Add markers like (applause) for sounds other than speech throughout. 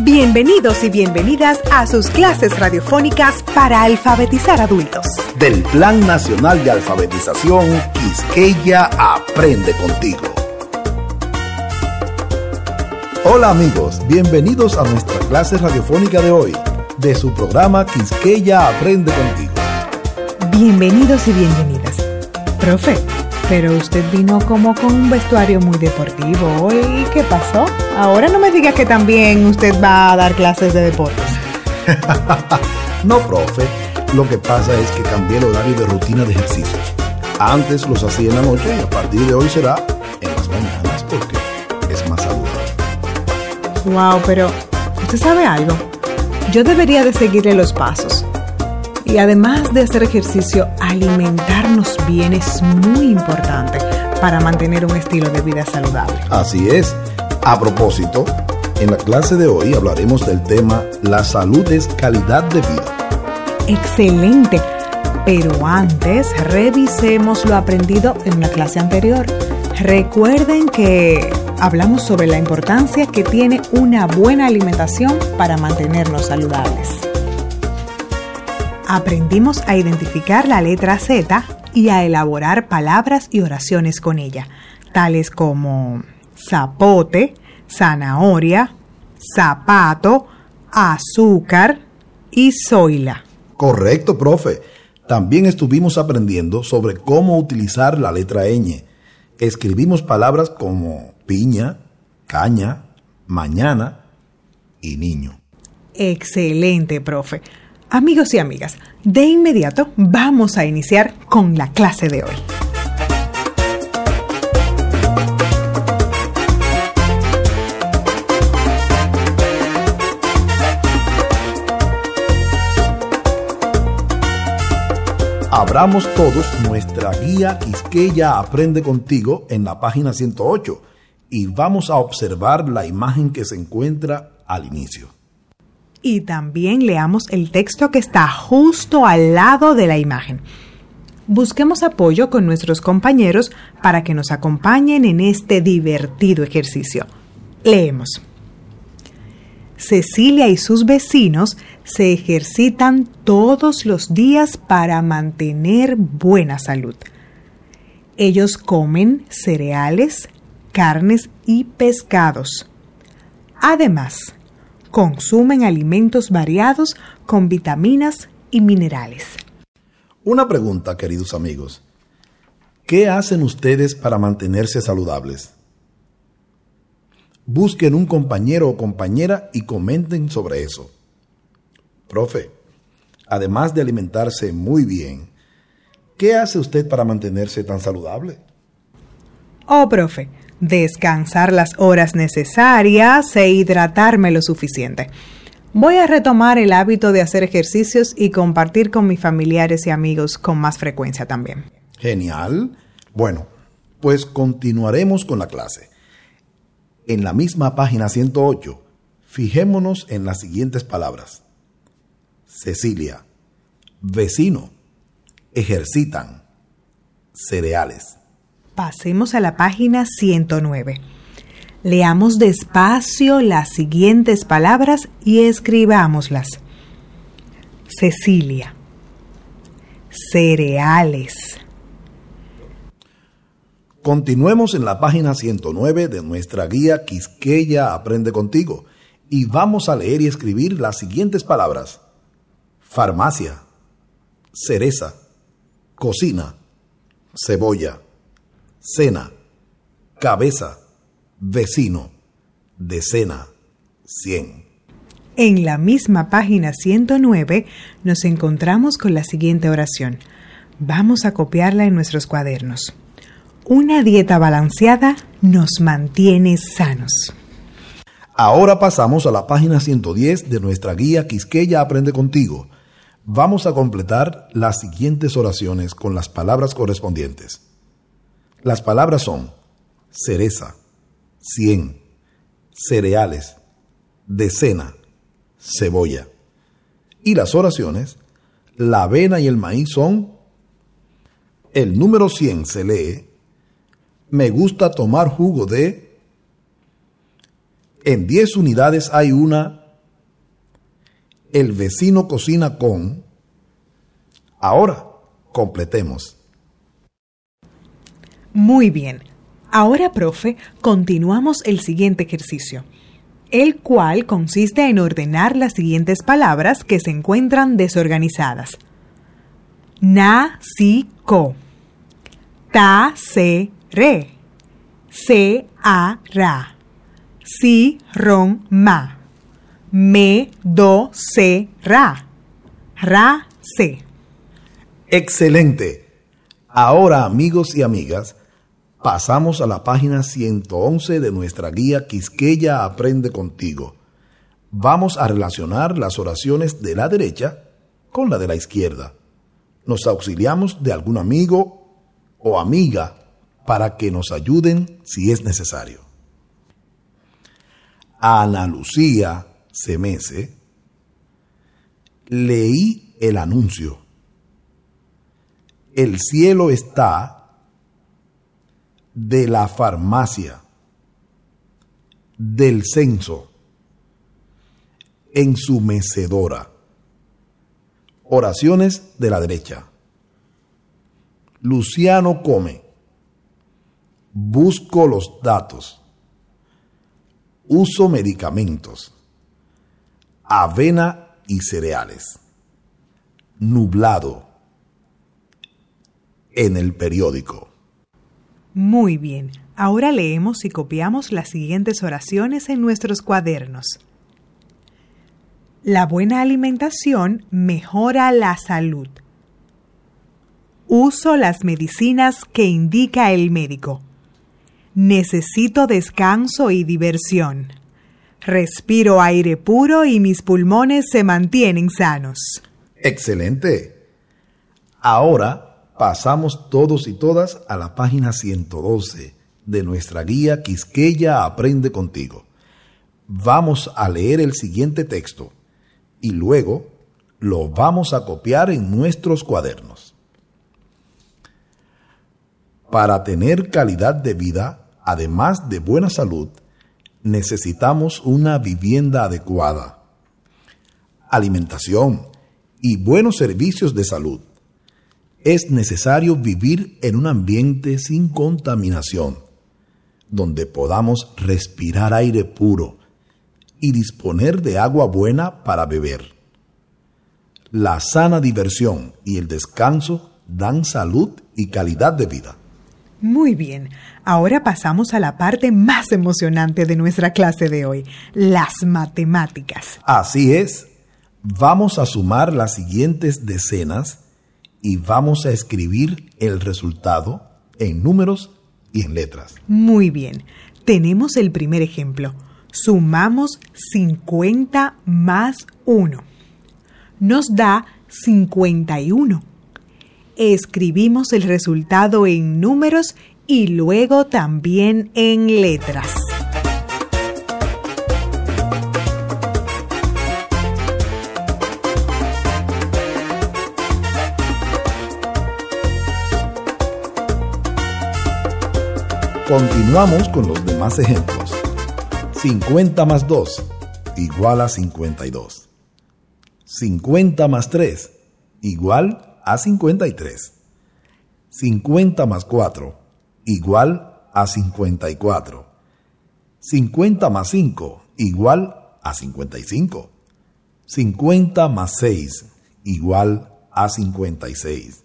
Bienvenidos y bienvenidas a sus clases radiofónicas para alfabetizar adultos. Del Plan Nacional de Alfabetización Quisqueya Aprende Contigo. Hola amigos, bienvenidos a nuestra clase radiofónica de hoy, de su programa Quisqueya Aprende Contigo. Bienvenidos y bienvenidas. Profe, pero usted vino como con un vestuario muy deportivo. ¿Y qué pasó? Ahora no me diga que también usted va a dar clases de deportes. (laughs) no, profe. Lo que pasa es que cambié el horario de rutina de ejercicios. Antes los hacía en la noche y a partir de hoy será en las mañanas porque es más saludable. Wow, pero ¿usted sabe algo? Yo debería de seguirle los pasos y además de hacer ejercicio, alimentarnos bien es muy importante para mantener un estilo de vida saludable. Así es. A propósito, en la clase de hoy hablaremos del tema La salud es calidad de vida. Excelente. Pero antes, revisemos lo aprendido en la clase anterior. Recuerden que hablamos sobre la importancia que tiene una buena alimentación para mantenernos saludables aprendimos a identificar la letra Z y a elaborar palabras y oraciones con ella, tales como zapote, zanahoria, zapato, azúcar y zoila. Correcto, profe. También estuvimos aprendiendo sobre cómo utilizar la letra ñ. Escribimos palabras como piña, caña, mañana y niño. Excelente, profe. Amigos y amigas, de inmediato vamos a iniciar con la clase de hoy. Abramos todos nuestra guía Quisqueya Aprende Contigo en la página 108 y vamos a observar la imagen que se encuentra al inicio y también leamos el texto que está justo al lado de la imagen. Busquemos apoyo con nuestros compañeros para que nos acompañen en este divertido ejercicio. Leemos. Cecilia y sus vecinos se ejercitan todos los días para mantener buena salud. Ellos comen cereales, carnes y pescados. Además, consumen alimentos variados con vitaminas y minerales. Una pregunta, queridos amigos. ¿Qué hacen ustedes para mantenerse saludables? Busquen un compañero o compañera y comenten sobre eso. Profe, además de alimentarse muy bien, ¿qué hace usted para mantenerse tan saludable? Oh, profe, descansar las horas necesarias e hidratarme lo suficiente. Voy a retomar el hábito de hacer ejercicios y compartir con mis familiares y amigos con más frecuencia también. Genial. Bueno, pues continuaremos con la clase. En la misma página 108, fijémonos en las siguientes palabras. Cecilia, vecino, ejercitan, cereales. Pasemos a la página 109. Leamos despacio las siguientes palabras y escribámoslas. Cecilia. Cereales. Continuemos en la página 109 de nuestra guía Quisqueya Aprende Contigo y vamos a leer y escribir las siguientes palabras. Farmacia, cereza, cocina, cebolla cena, cabeza, vecino, decena, cien. En la misma página 109 nos encontramos con la siguiente oración. Vamos a copiarla en nuestros cuadernos. Una dieta balanceada nos mantiene sanos. Ahora pasamos a la página 110 de nuestra guía Quisqueya Aprende Contigo. Vamos a completar las siguientes oraciones con las palabras correspondientes. Las palabras son cereza, cien, cereales, decena, cebolla. Y las oraciones, la avena y el maíz son, el número 100 se lee, me gusta tomar jugo de, en 10 unidades hay una, El vecino cocina con... Ahora, completemos. Muy bien. Ahora, profe, continuamos el siguiente ejercicio, el cual consiste en ordenar las siguientes palabras que se encuentran desorganizadas. Na, si, co. Ta, se, re. Se, a, ra. Si, ron, ma. Me, do, se, ra. Ra, se. Excelente. Ahora, amigos y amigas, pasamos a la página 111 de nuestra guía Quisqueya Aprende contigo. Vamos a relacionar las oraciones de la derecha con la de la izquierda. Nos auxiliamos de algún amigo o amiga para que nos ayuden si es necesario. Ana Lucía Semese, leí el anuncio. El cielo está de la farmacia, del censo, en su mecedora. Oraciones de la derecha. Luciano come. Busco los datos. Uso medicamentos. Avena y cereales. Nublado. En el periódico. Muy bien, ahora leemos y copiamos las siguientes oraciones en nuestros cuadernos. La buena alimentación mejora la salud. Uso las medicinas que indica el médico. Necesito descanso y diversión. Respiro aire puro y mis pulmones se mantienen sanos. Excelente. Ahora pasamos todos y todas a la página 112 de nuestra guía Quisqueya Aprende contigo. Vamos a leer el siguiente texto y luego lo vamos a copiar en nuestros cuadernos. Para tener calidad de vida, además de buena salud, necesitamos una vivienda adecuada, alimentación y buenos servicios de salud es necesario vivir en un ambiente sin contaminación, donde podamos respirar aire puro y disponer de agua buena para beber. La sana diversión y el descanso dan salud y calidad de vida. Muy bien, ahora pasamos a la parte más emocionante de nuestra clase de hoy, las matemáticas. Así es, vamos a sumar las siguientes decenas y vamos a escribir el resultado en números y en letras. Muy bien, tenemos el primer ejemplo. Sumamos 50 más 1. Nos da 51. Escribimos el resultado en números y luego también en letras. Continuamos con los demás ejemplos. 50 más 2 igual a 52. 50 más 3 igual a 53. 50 más 4 igual a 54. 50 más 5 igual a 55. 50 más 6 igual a 56.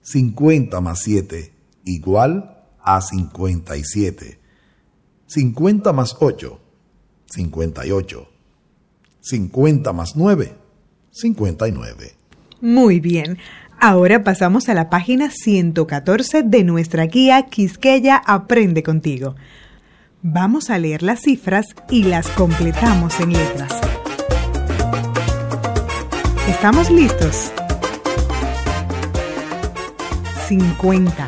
50 más 7 igual a a 57. 50 más 8, 58. 50 más 9, 59. Muy bien. Ahora pasamos a la página 114 de nuestra guía Quisqueya Aprende contigo. Vamos a leer las cifras y las completamos en letras. ¿Estamos listos? 50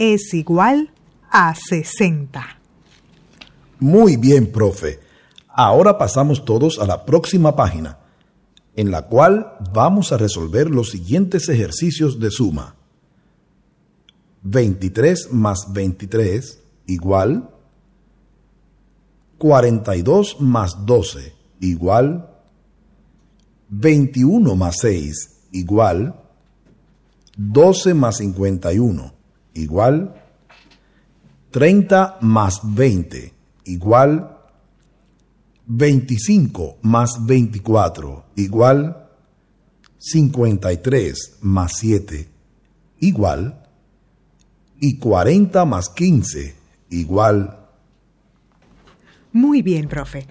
es igual a 60. Muy bien, profe. Ahora pasamos todos a la próxima página, en la cual vamos a resolver los siguientes ejercicios de suma. 23 más 23 igual 42 más 12 igual 21 más 6 igual 12 más 51 igual 30 más 20 igual 25 más 24 igual 53 más 7 igual y 40 más 15 igual. Muy bien, profe.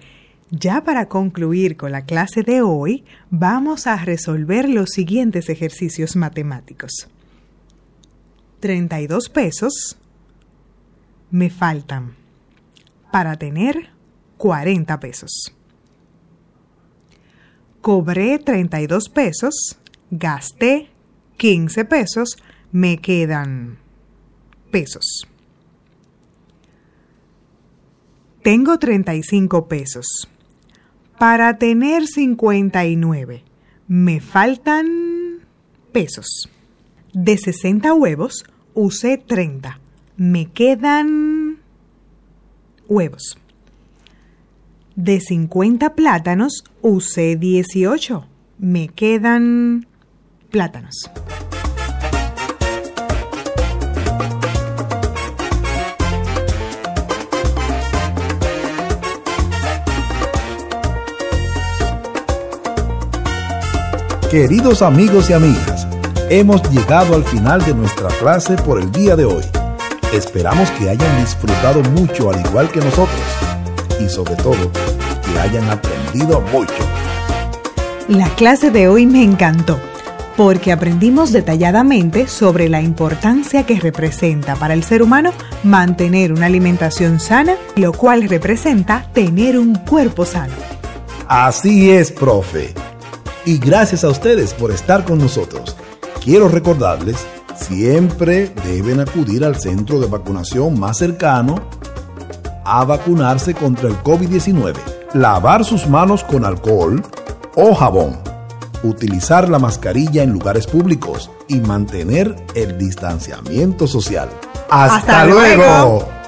Ya para concluir con la clase de hoy, vamos a resolver los siguientes ejercicios matemáticos. 32 pesos me faltan para tener 40 pesos. Cobré 32 pesos, gasté 15 pesos, me quedan pesos. Tengo 35 pesos. Para tener 59, me faltan pesos. De 60 huevos, usé 30. Me quedan huevos. De 50 plátanos, usé 18. Me quedan plátanos. Queridos amigos y amigas, hemos llegado al final de nuestra clase por el día de hoy. Esperamos que hayan disfrutado mucho al igual que nosotros y sobre todo que hayan aprendido mucho. La clase de hoy me encantó porque aprendimos detalladamente sobre la importancia que representa para el ser humano mantener una alimentación sana, lo cual representa tener un cuerpo sano. Así es, profe y gracias a ustedes por estar con nosotros. Quiero recordarles, siempre deben acudir al centro de vacunación más cercano a vacunarse contra el COVID-19, lavar sus manos con alcohol o jabón, utilizar la mascarilla en lugares públicos y mantener el distanciamiento social. ¡Hasta, luego!